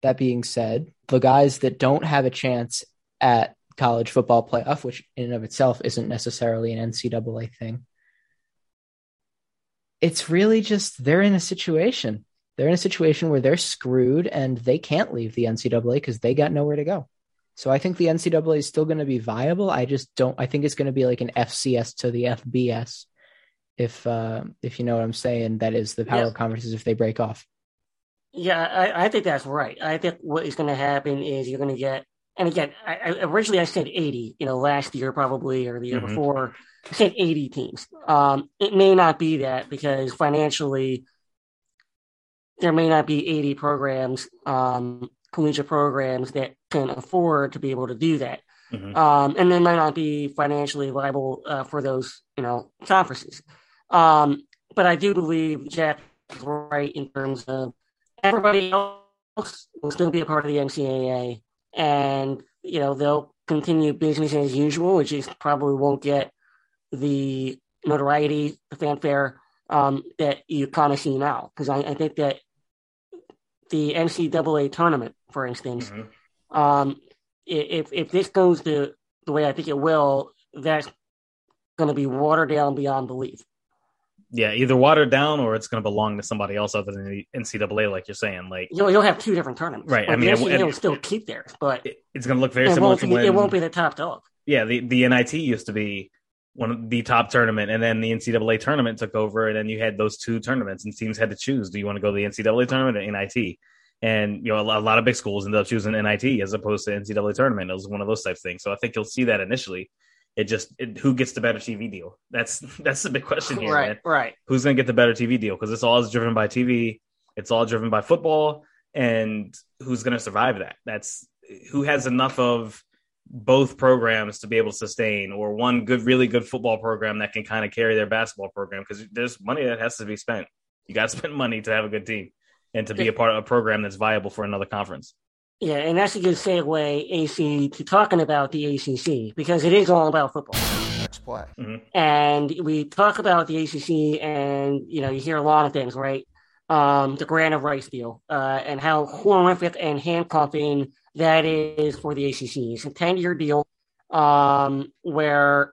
That being said, the guys that don't have a chance at college football playoff, which in and of itself isn't necessarily an NCAA thing, it's really just they're in a situation. They're in a situation where they're screwed and they can't leave the NCAA because they got nowhere to go. So I think the NCAA is still going to be viable. I just don't. I think it's going to be like an FCS to the FBS, if uh, if you know what I'm saying. That is the power Yeah. conferences if they break off. Yeah, I, I think that's right. I think what is going to happen is you're going to get, and again, I, I, originally I said 80, you know, last year probably or the year Mhm. before, I said 80 teams. Um, it may not be that because financially, there may not be 80 programs, um, collegiate programs that can afford to be able to do that. Mhm. Um, and they might not be financially viable uh, for those, you know, conferences. Um, but I do believe Jack is right in terms of everybody else will still be a part of the NCAA, and you know they'll continue business as usual, which is probably won't get the notoriety, the fanfare um, that you kind of see now. Because I, I think that the NCAA tournament, for instance, Mhm. um, if if this goes the the way I think it will, that's going to be watered down beyond belief. Yeah, either watered down or it's going to belong to somebody else other than the NCAA, like you're saying. Like You'll you'll have two different tournaments, Right, I mean, the it- NCAA will still keep theirs, but it- it's going to look very similar won't, to when it won't be the top dog. yeah, the, the NIT used to be one of the top tournament, and then the NCAA tournament took over, and then you had those two tournaments, and teams had to choose: do you want to go to the NCAA tournament or NIT? And you know, a lot, a lot of big schools ended up choosing NIT as opposed to NCAA tournament. It was one of those type things. So I think you'll see that initially. It just it, who gets the better TV deal? That's <laughs> that's the big question here, right, man. right. Who's going to get the better TV deal? Because it's all is driven by TV. It's all driven by football, and who's going to survive that? That's who has enough of both programs to be able to sustain, or one good, really good football program that can kind of carry their basketball program. Because there's money that has to be spent. You got to <laughs> spend money to have a good team and to be a part of a program that's viable for another conference. Yeah, and that's a good segue, AC, to talking about the ACC because it is all about football. Next play. And we talk about the ACC, and you know, you hear a lot of things, right? Um, the grant of rights deal, uh, and how horrific and handcuffing that is for the ACC. It's a ten-year deal, um, where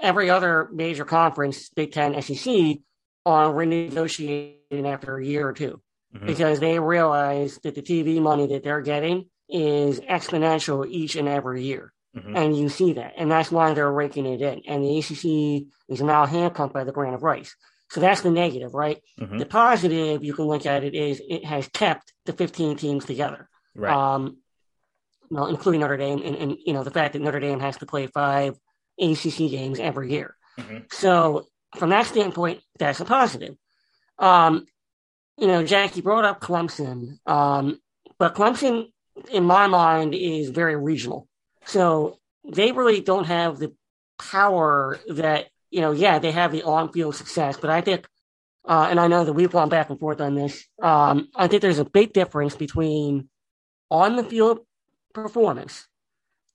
every other major conference, Big Ten, SEC, are renegotiating after a year or two Mhm. because they realize that the TV money that they're getting is exponential each and every year. Mhm. And you see that. And that's why they're raking it in. And the ACC is now handcuffed by the grant of rights. So that's the negative, right? Mhm. The positive, you can look at it, is it has kept the 15 teams together. Right. Um, well, including Notre Dame, and, and you know the fact that Notre Dame has to play five ACC games every year. Mhm. So from that standpoint, that's a positive. Um, you know, Jack, you brought up Clemson, um, but Clemson, in my mind, is very regional. So they really don't have the power that you know. Yeah, they have the on-field success, but I think, uh, and I know that we've gone back and forth on this. Um, I think there's a big difference between on the field performance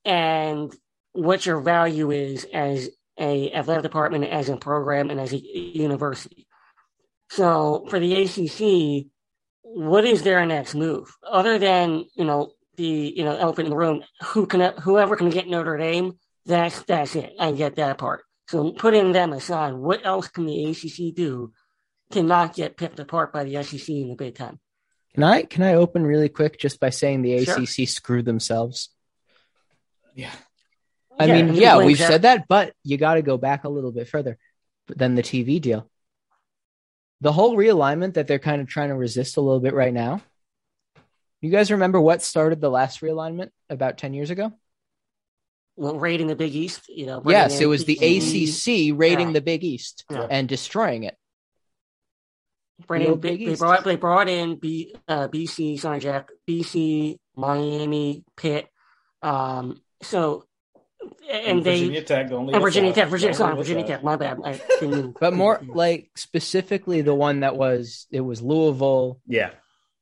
and what your value is as a athletic department, as a program, and as a university. So for the ACC, what is their next move other than you know the you know elephant in the room? Who can whoever can get Notre Dame? That's that's it. I get that part. So putting them aside, what else can the ACC do to not get picked apart by the SEC and the Big Ten? Can I can I open really quick just by saying the Sure. ACC screwed themselves? Yeah. I Yeah, mean, yeah, we've Jack- said that, but you got to go back a little bit further than the TV deal. The whole realignment that they're kind of trying to resist a little bit right now. You guys remember what started the last realignment about 10 years ago? Well, raiding the Big East, you know. Yes, it was the PG, ACC raiding Yeah. the Big East Yeah. and destroying it. Bringing The old big, Big they brought they brought in B, uh, BC, sorry Jack, BC, Miami, Pitt. Um, so and they Virginia Tech, the only and Virginia Tech, Virginia, the sorry, Virginia Tech. My bad. I <laughs> didn't mean- But more like specifically the one that was it was Louisville Yeah.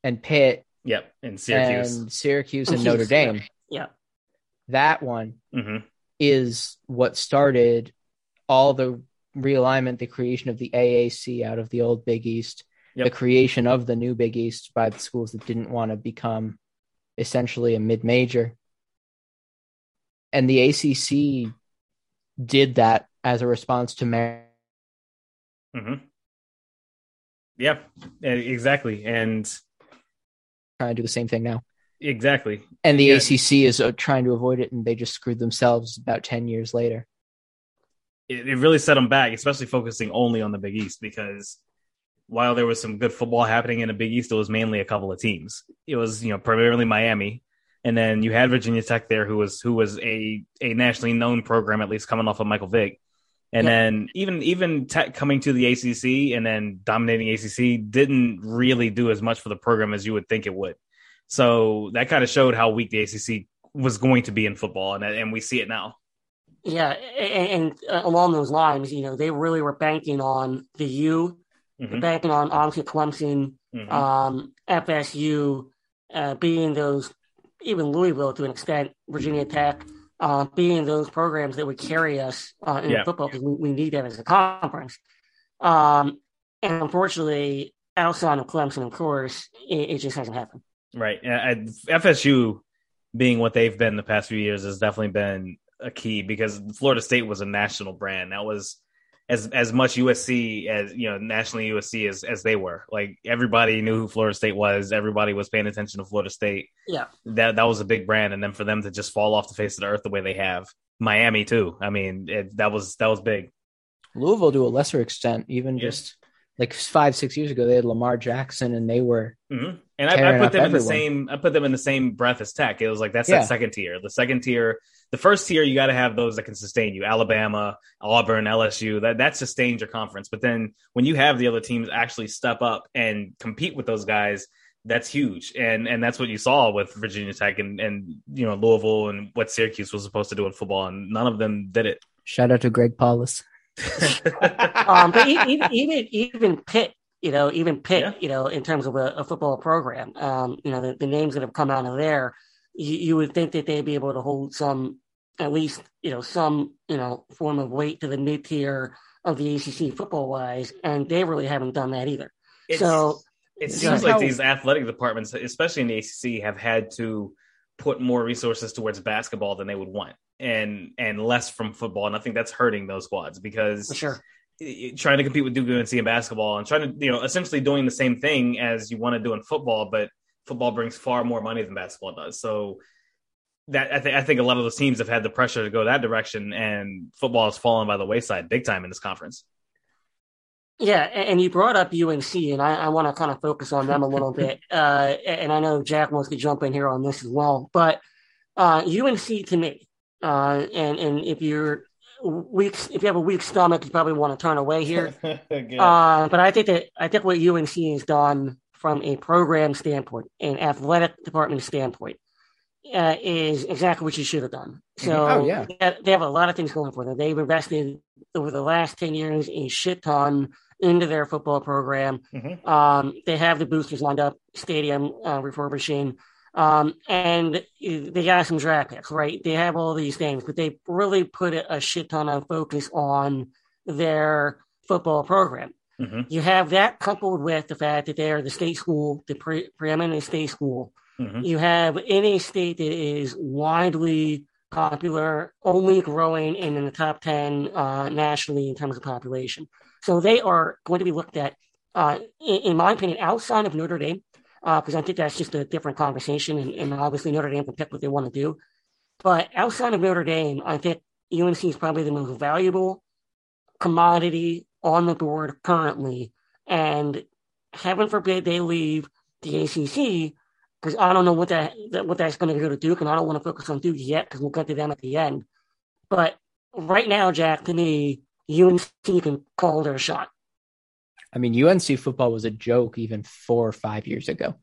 and Pitt Yep. In Syracuse. and Syracuse and <laughs> Notre. Dame. yeah, That one hmm is what started all the realignment, the creation of the AAC out of the old Big East, Yep. the creation of the new Big East by the schools that didn't want to become essentially a mid major. And the ACC did that as a response to Mar- hmm Yeah. Exactly. And trying to do the same thing now. exactly. And the Yeah. ACC is uh, trying to avoid it, and they just screwed themselves about 10 years later. it, it really set them back, especially focusing only on the Big East because while there was some good football happening in the Big East, it was mainly a couple of teams. It was you know primarily Miami, and then you had Virginia Tech there, who was who was a a nationally known program at least coming off of Michael Vick. And Yeah. then even even Tech coming to the ACC and then dominating ACC didn't really do as much for the program as you would think it would. So that kind of showed how weak the ACC was going to be in football, and and we see it now. yeah, and, and uh, along those lines, you know, they really were banking on the U, Mhm. banking on obviously Clemson, Mhm. um, FSU, uh, being those, even Louisville to an extent, Virginia Tech, uh, being those programs that would carry us uh, in Yeah. football because we, we need that as a conference. Um, and unfortunately, outside of Clemson, of course, it, it just hasn't happened. Right. I- FSU being what they've been the past few years has definitely been a key because Florida State was a national brand. That was as as much USC as you know nationally USC as as they were. Like everybody knew who Florida State was. Everybody was paying attention to Florida State. Yeah. That that was a big brand, and then for them to just fall off the face of the earth the way they have, Miami too. I mean, it, that was that was big. Louisville, to a lesser extent, even Yeah. just like five, six years ago, they had Lamar Jackson, and they were hmm And I, I put up them in the same. I put them in the same breath as Tech. It was like that's Yeah. that second tier. The second tier, the first tier, you got to have those that can sustain you. Alabama, Auburn, LSU. That that sustains your conference. But then when you have the other teams actually step up and compete with those guys, that's huge. And and that's what you saw with Virginia Tech and and you know Louisville and what Syracuse was supposed to do in football, and none of them did it. shout out to Greg Paulus. <laughs> um, but even even even Pitt, you know, even Pitt, Yeah. you know, in terms of a, a football program, um, you know, the, the names that have come out of there, you, you would think that they'd be able to hold some, at least, you know, some, you know, form of weight to the mid tier of the ACC football wise, and they really haven't done that either. It's- so It seems like How- these athletic departments, especially in the ACC, have had to put more resources towards basketball than they would want, and and less from football. And I think that's hurting those squads because sure, trying to compete with Duke and UNC in basketball and trying to you know essentially doing the same thing as you want to do in football, but football brings far more money than basketball does. So that I think I think a lot of those teams have had the pressure to go that direction, and football has fallen by the wayside big time in this conference. yeah. And, and you brought up UNC, and I, I want to kind of focus on them a little bit. <laughs> Uh, and I know Jack wants to jump in here on this as well, but uh, UNC to me, uh, and and if you're weak, if you have a weak stomach, you probably want to turn away here. <laughs> Uh, but I think that I think what UNC has done from a program standpoint, an athletic department standpoint, uh, is exactly what you should have done. So Oh, yeah. they have- a lot of things going for them. They've invested over the last ten years a shit ton into their football program. Mhm. Um, they have the boosters lined up, stadium uh, refurbishing. Um, and they got some draft picks, right? They have all these things, but they really put a shit ton of focus on their football program. Mm-hmm. You have that coupled with the fact that they are the state school, the pre- preeminent state school. Mm-hmm. You have in a state that is widely popular, only growing and in the top 10 uh, nationally in terms of population. So they are going to be looked at, uh, in, in, my opinion, outside of Notre Dame, because uh, I think that's just a different conversation. And, and, obviously, Notre Dame can pick what they want to do. But outside of Notre Dame, I think UNC is probably the most valuable commodity on the board currently. And heaven forbid they leave the ACC because I don't know what that, what that's going to do to Duke, and I don't want to focus on Duke yet because we'll get to them at the end. But right now, Jack, to me, UNC can call their shot. I mean, UNC football was a joke even four or five years ago,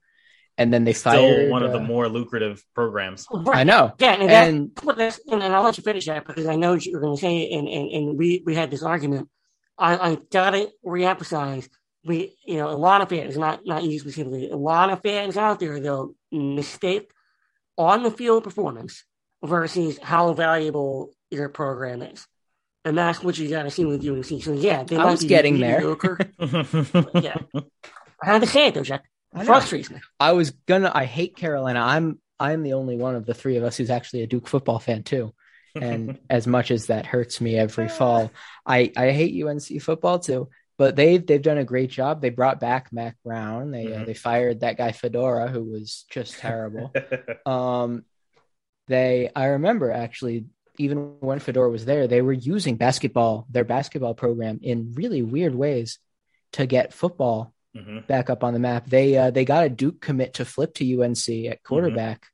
and then they Still fired one of uh, the more lucrative programs. Right. I know. Yeah, and, And- that's and I'll let you finish that because I know you're going to say it, and, and, and we, we had this argument. I, I got to reemphasize we, you know, a lot of fans, not not you specifically, a lot of fans out there they'll mistake on the field performance versus how valuable your program is, and that's what you got to see with UNC. So yeah, they I might was be getting there. <laughs> yeah, I had to say it though, Jack. I. Frustrates me. I was gonna. I hate Carolina. I'm. I'm the only one of the three of us who's actually a Duke football fan too. And <laughs> as much as that hurts me every fall, I I hate UNC football too. But they've they've done a great job. They brought back Mack Brown. They uh, Mhm. they fired that guy Fedora, who was just terrible. <laughs> um, they I remember actually even when Fedora was there, they were using basketball, their basketball program, in really weird ways to get football Mhm. back up on the map. They uh, they got a Duke commit to flip to UNC at quarterback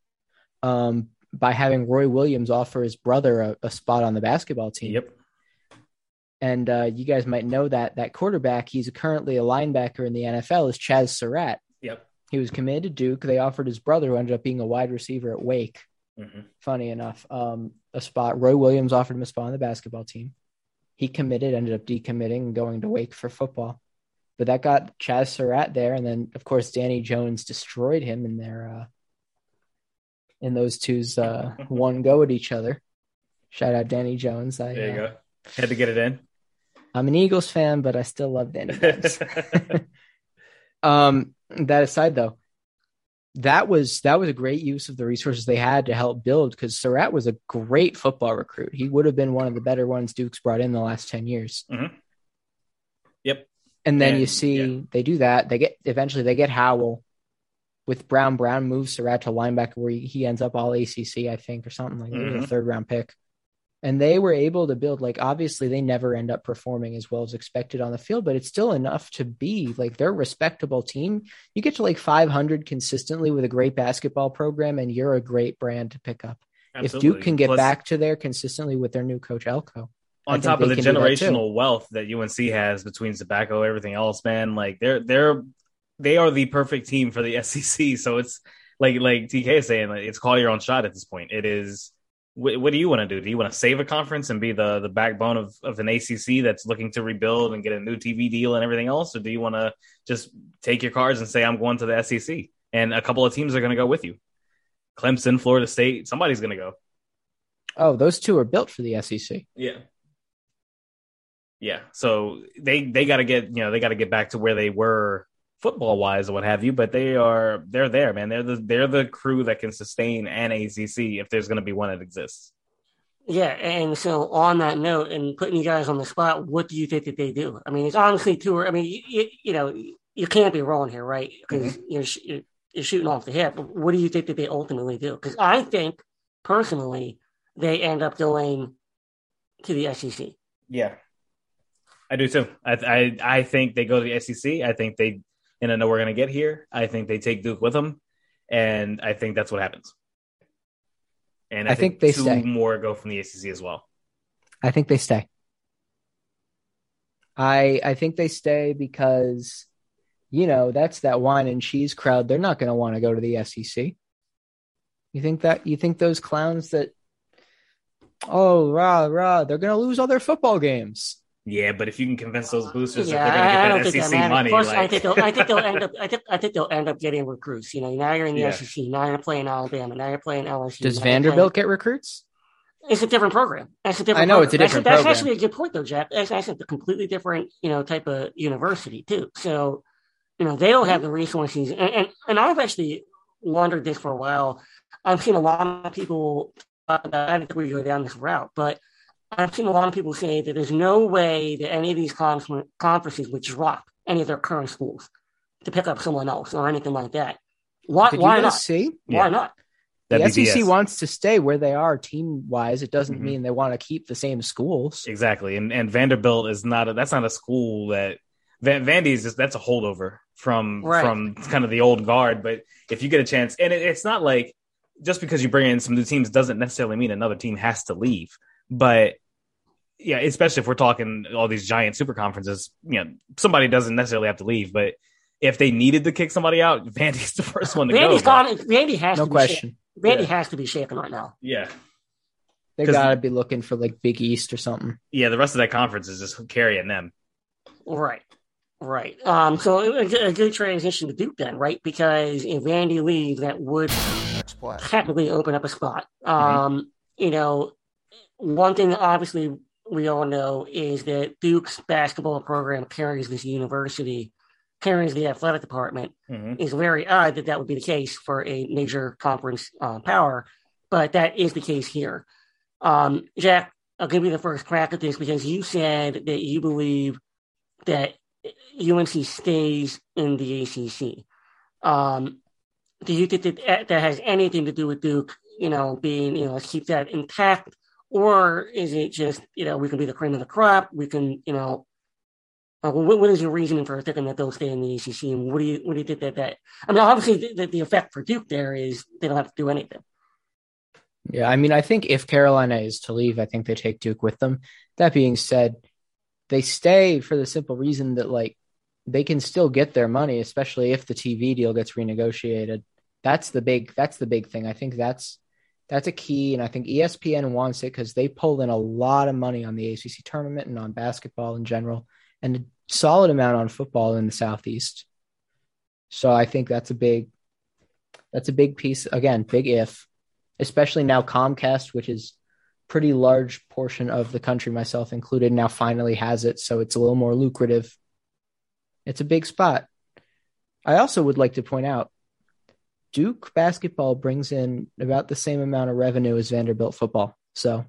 um, by having Roy Williams offer his brother a, a spot on the basketball team. Yep. And uh, you guys might know that that quarterback, he's currently a linebacker in the NFL, is Chazz Surratt. Yep. He was committed to Duke. They offered his brother, who ended up being a wide receiver at Wake. Mhm. Funny enough, um, a spot. Roy Williams offered him a spot on the basketball team. He committed, ended up decommitting and going to Wake for football. But that got Chazz Surratt there, and then of course Danny Jones destroyed him in their uh, in those two's uh, <laughs> one go at each other. Shout out Danny Jones. I, There you uh, go. Had to get it in. I'm an Eagles fan, but I still love Danny <laughs> Jones. <laughs> um, that aside, though, that was that was a great use of the resources they had to help build because Surratt was a great football recruit. He would have been one of the better ones Duke's brought in the last ten years. Mhm. Yep. And then And- you see yeah. they do that. They get eventually they get Howell with Brown. Brown moves Surratt to linebacker where he, ends up all ACC, I think, or something like that. He was Mhm. a third round pick. And they were able to build like obviously they never end up performing as well as expected on the field, but it's still enough to be like they're a respectable team. You get to like 500 consistently with a great basketball program, and you're a great brand to pick up. If Duke can get Plus, back to there consistently with their new coach Elko, on top of the do that generational wealth that UNC has between tobacco, everything else, man, like they're they're they are the perfect team for the <laughs> SEC. So it's like like TK is saying, like, it's call your own shot at this point. It is. What, what do you want to do? Do you want to save a conference and be the the backbone of of an ACC that's looking to rebuild and get a new TV deal and everything else, or do you want to just take your cards and say I'm going to the SEC and a couple of teams are going to go with you? Clemson, Florida State, somebody's going to go. oh, those two are built for the SEC. Yeah. Yeah. So they they got to get you know they got to get back to where they were football wise or what have you, but they are they're there, man. They're the they're the crew that can sustain an ACC if there's going to be one that exists. Yeah, and so on that note, and putting you guys on the spot, what do you think that they do? I mean, it's honestly too. I mean, you, you, know, you can't be wrong here, right? Mm-hmm. Because you're, sh- you're you're shooting off the hip. But what do you think that they ultimately do? Because I think personally, they end up going to the SEC. Yeah. I do too. I I I think they go to the SEC. I think they and I know we're going to get here. I think they take Duke with them, and I think that's what happens. And I, I think they two stay. more go from the ACC as well. I think they stay. I I think they stay because you know that's that wine and cheese crowd. They're not going to want to go to the SEC. You think that? You think those clowns that? Oh rah rah! They're going to lose all their football games. Yeah, but if you can convince those uh, boosters Yeah, that they're I, I going don't to think get that that SEC matters. money, Plus, I like, think they'll, I think they'll end up. I think I think they'll end up getting recruits. You know, now you're in the Yeah. SEC. Now you're playing Alabama. Now you're playing LSU. Does now you're Vanderbilt get recruits? It's a different program. That's a different. I know, program. it's a That's- different that's, program. actually a good point, though, Jack. That's, that's a completely different, you know, type of university too. So, you know, they don't have the resources, and and, and I've actually wondered this for a while. I've seen a lot of people. talk about- I didn't think we go down this route, but I've seen a lot of people say that there's no way that any of these confer- conferences would drop any of their current schools to pick up someone else or anything like that. Why? Did Why you not? see? Why Yeah. not? The that'd SEC wants to stay where they are team wise. It doesn't Mhm. mean they want to keep the same schools. Exactly, and and Vanderbilt is not a, that's not a school that Van, Vandy's is that's a holdover from Right. from kind of the old guard. But if you get a chance, and it, it's not like just because you bring in some new teams doesn't necessarily mean another team has to leave. But yeah, especially if we're talking all these giant super conferences, you know, somebody doesn't necessarily have to leave. But if they needed to kick somebody out, <laughs> Vandy's the first one to Vandy's go. gone. Vandy has No to Be question. shaken. Vandy Yeah. has to be shaken right now. Yeah, They got to be looking for like Big East or something. yeah. The rest of that conference is just carrying them. Right. Right. Um, so a, good- a good transition to Duke then, right? Because if Randy leaves, that would Next technically open up a spot. Mm-hmm. Um, you know, one thing obviously we all know is that Duke's basketball program carries this university, carries the athletic department. Mhm. It's very odd that that would be the case for a major conference uh, power, but that is the case here. Um, Jack, I'll give you the first crack at this because you said that you believe that UNC stays in the ACC. Um, do you think that that has anything to do with Duke, you know, being, you know, let's keep that intact? Or is it just, you know, we can be the cream of the crop? We can, you know, uh, what, what is your reasoning for thinking that they'll stay in the ACC? And what do you, what do you think that that, I mean, obviously the, the, effect for Duke there is they don't have to do anything. Yeah, I mean, I think if Carolina is to leave, I think they take Duke with them. That being said, they stay for the simple reason that like they can still get their money, especially if the TV deal gets renegotiated. That's the big that's the big thing. I think that's that's a key, and I think ESPN wants it because they pulled in a lot of money on the ACC tournament and on basketball in general, and a solid amount on football in the Southeast. So I think that's a big that's a big piece. Again, big if, especially now Comcast, which is pretty large portion of the country, myself included, now finally has it, so it's a little more lucrative. It's a big spot. I also would like to point out Duke basketball brings in about the same amount of revenue as Vanderbilt football. So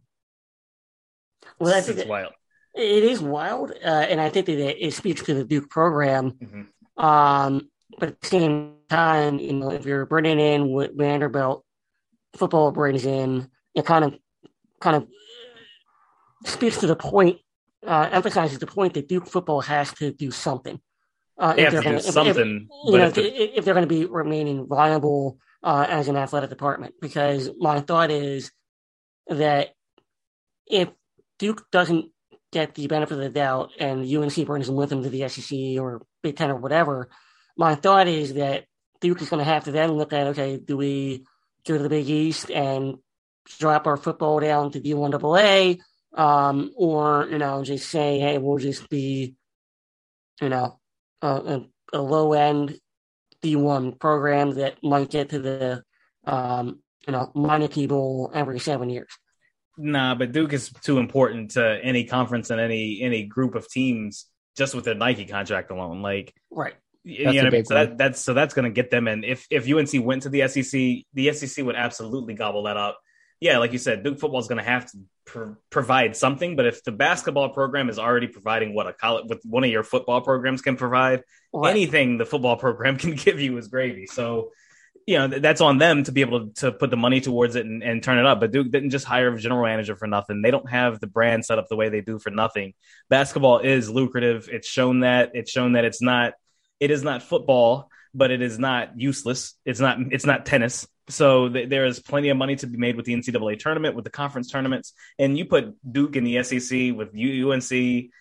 Well, I It's think that wild. it is wild. Uh, and I think that it, it speaks to the Duke program. Mhm. Um, but at the same time, you know, if you're bringing in what Vanderbilt football brings in, it kind of, kind of speaks to the point, uh, emphasizes the point that Duke football has to do something. Uh, They if have they're to do gonna- if- if- something, but know, if the- if, if they're going to be remaining viable uh, as an athletic department. Because my thought is that if Duke doesn't get the benefit of the doubt and UNC brings them with them to the SEC or Big Ten or whatever, my thought is that Duke is going to have to then look at okay, do we go to the Big East and drop our football down to D1 AA, um, or you know just say hey, we'll just be, you know, a, a, a low end D1 program that might get to the um, you know minor key bowl every seven years. Nah, but Duke is too important to any conference and any any group of teams just with their Nike contract alone. Like, Right. you That's know what I mean? So that, that's so that's going to get them. And if if UNC went to the SEC, the SEC would absolutely gobble that up. Yeah, like you said, Duke football is going to have to pr- provide something. But if the basketball program is already providing what a college, what one of your football programs can provide, Right. anything the football <laughs> program can give you is gravy. So, you know, th- that's on them to be able to, to put the money towards it and, and turn it up. But Duke didn't just hire a general manager for nothing. They don't have the brand set up the way they do for nothing. Basketball is lucrative. It's shown that. It's shown that it's not. It is not football, but it is not useless. It's not. It's not tennis. So th- there is plenty of money to be made with the NCAA tournament, with the conference tournaments, and you put Duke in the SEC with UNC,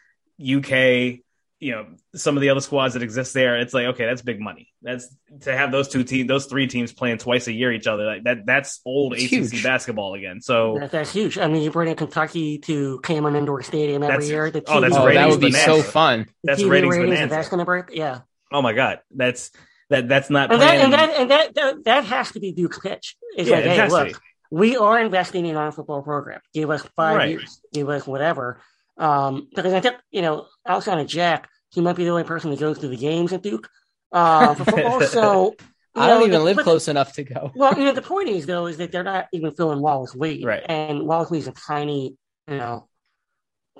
UK, you know some of the other squads that exist there. It's like okay, that's big money. That's to have those two teams, those three teams playing twice a year each other. Like that, that's old It's ACC huge. basketball again. So That, that's huge. I mean, you bring in Kentucky to Cameron Indoor Stadium every year. The oh, that's Oh, that would be so fun. that's ratings ratings, bonanza. That's going to break. Yeah. oh my god, that's that that's not And that, and that, and that, that, that has to be Duke's pitch. It's yeah, like, hey, has look, we are investing in our football program. Give us five Right. years. Give us whatever. Um, because I think, you know, outside of Jack, he might be the only person that goes to the games at Duke uh, for football. <laughs> so, I don't know, even the- live but- close enough to go. Well, you know, the point is, though, is that they're not even filling Wallace Wade. Right. And Wallace is a tiny, you know,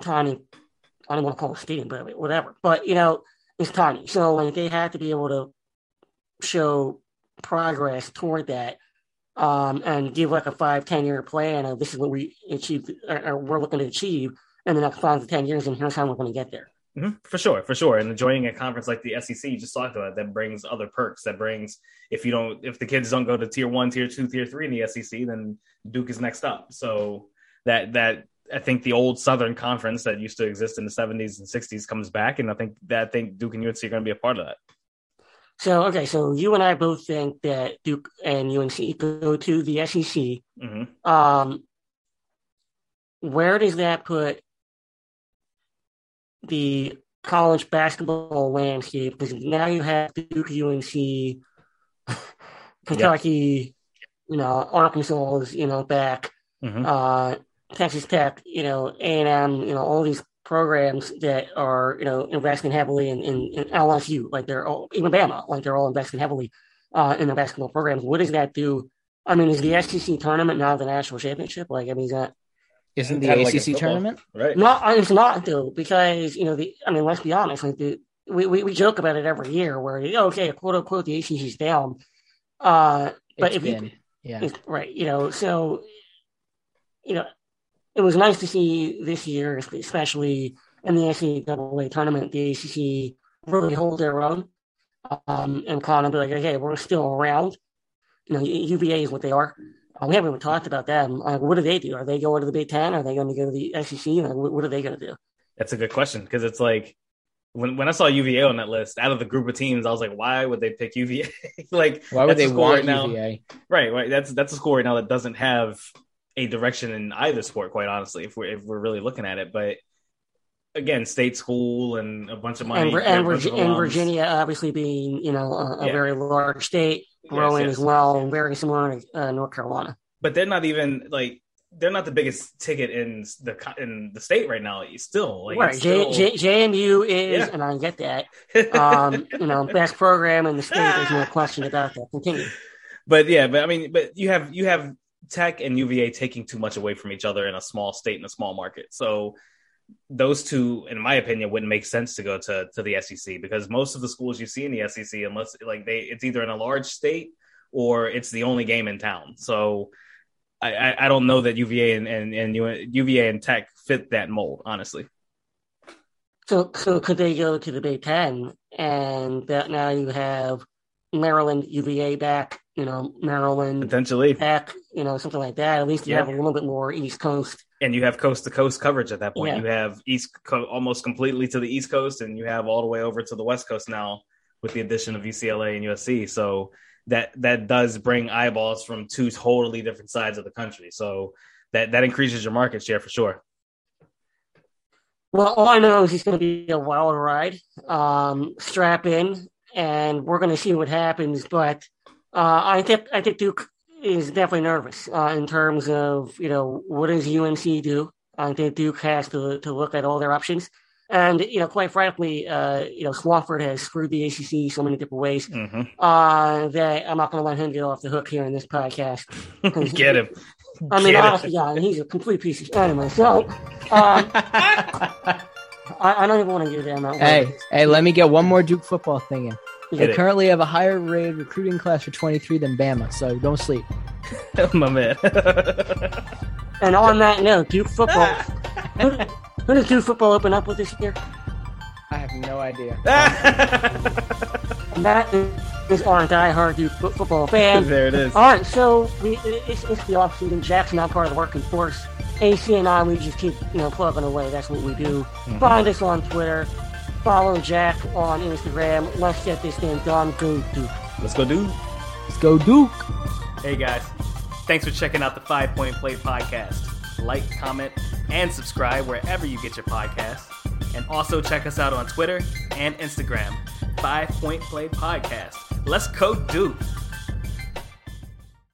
tiny, I don't want to call it stadium, but whatever. But, you know, it's tiny. So, like, they have to be able to show progress toward that um, and give like a five, 10 year plan of this is what we achieved or, or we're looking to achieve in the next five to 10 years, and here's how we're going to get there. Mhm, for sure, for sure. And joining a conference like the SEC, you just talked about that brings other perks. That brings if you don't, if the kids don't go to tier one, tier two, tier three in the SEC, then Duke is next up. So that that I think the old Southern Conference that used to exist in the seventies and sixties comes back, and I think that I think Duke and UNC are going to be a part of that. So, okay, so you and I both think that Duke and UNC go to the SEC. hmm Um, where does that put the college basketball landscape? Because now you have Duke, UNC, <laughs> Kentucky, you know, Arkansas is, you know, back, hmm uh, Texas Tech, you know, A&M, you know, all these programs that are, you know, investing heavily in, in, in LSU, like they're all, even Bama, like they're all investing heavily uh, in the basketball programs. What does that do? I mean, is the SEC tournament now the national championship? Like, I mean, is that Isn't the Kinda like ACC tournament? Right. no, it's not though, because you know the. I mean, let's be honest. Like the we, we, we joke about it every year, where okay, quote unquote, the ACC is down. Uh, But It's if you- yeah. right, you know, so you know, it was nice to see this year, especially in the NCAA tournament, the ACC really hold their own um, and kind of be like, okay, we're still around. You know, UVA is what they are. Uh, we haven't even talked about them. Like, what do they do? Are they going to the Big Ten? Are they going to go to the SEC? Like, what, what are they going to do? That's a good question because it's like when when I saw UVA on that list, out of the group of teams, I was like, why would they pick UVA? <laughs> like, Why would they want right now? UVA? Right, right. That's that's a school right now that doesn't have a direction in either sport. Quite honestly, if we're if we're really looking at it, but again, state school and a bunch of money, and, and, Virgi- and. Virginia, obviously being you know a, a Yeah. very large state, growing yes. as well, and very similar to uh, North Carolina. but they're not even like they're not the biggest ticket in the in the state right now. Still, like right, J, still- J, JMU is, Yeah. and I get that. <laughs> Um, you know, best program in the state. There's no <laughs> question about that. Continue. but yeah, but I mean, but you have you have Tech and UVA taking too much away from each other in a small state and a small market. So those two, in my opinion, wouldn't make sense to go to to the SEC because most of the schools you see in the SEC, unless like they, it's either in a large state or it's the only game in town. So I, I, I don't know that UVA and and, and UVA and Tech fit that mold, honestly. So, so could they go to the Big Ten, and that now you have Maryland, UVA back. You know, Maryland, Potentially, back, You know, something like that. At least you Yeah. have a little bit more East Coast. and you have coast to coast coverage at that point. Yeah. You have east co- almost completely to the east coast, and you have all the way over to the west coast now with the addition of UCLA and USC. So that that does bring eyeballs from two totally different sides of the country. So that that increases your market share for sure. Well, all I know is it's going to be a wild ride. Um, strap in, and we're going to see what happens. But uh, I think I think Duke is definitely nervous uh, in terms of you know what does UNC do. I think Duke has to to look at all their options. And you know, quite frankly, uh, you know, Swofford has screwed the ACC so many different ways hmm uh, that I'm not going to let him get off the hook here in this podcast. <laughs> Get him. I mean, Get him. yeah, he's a complete piece of anyway. So, um, <laughs> I, I don't even want to get down that way. Hey, hey, let me get one more Duke football thing in. Hit They it. currently have a higher rated recruiting class for 23 than Bama, so don't sleep. <laughs> My man. <laughs> And on that note, Duke football. <laughs> who, who does Duke football open up with this year? I have no idea. And that is our diehard Duke football fan. there it is. All right, so we it's, it's the off season. Jack's not part of the working force. AC and I, we just keep you know plugging away. That's what we do. Mhm. Find us on Twitter Follow Jack on Instagram. Let's get this thing done. Go Duke. Let's go, dude. Let's go, Duke. Hey guys, thanks for checking out the Five Point Play podcast. Like, comment, and subscribe wherever you get your podcasts. And also check us out on Twitter and Instagram. Five Point Play Podcast. Let's go Duke.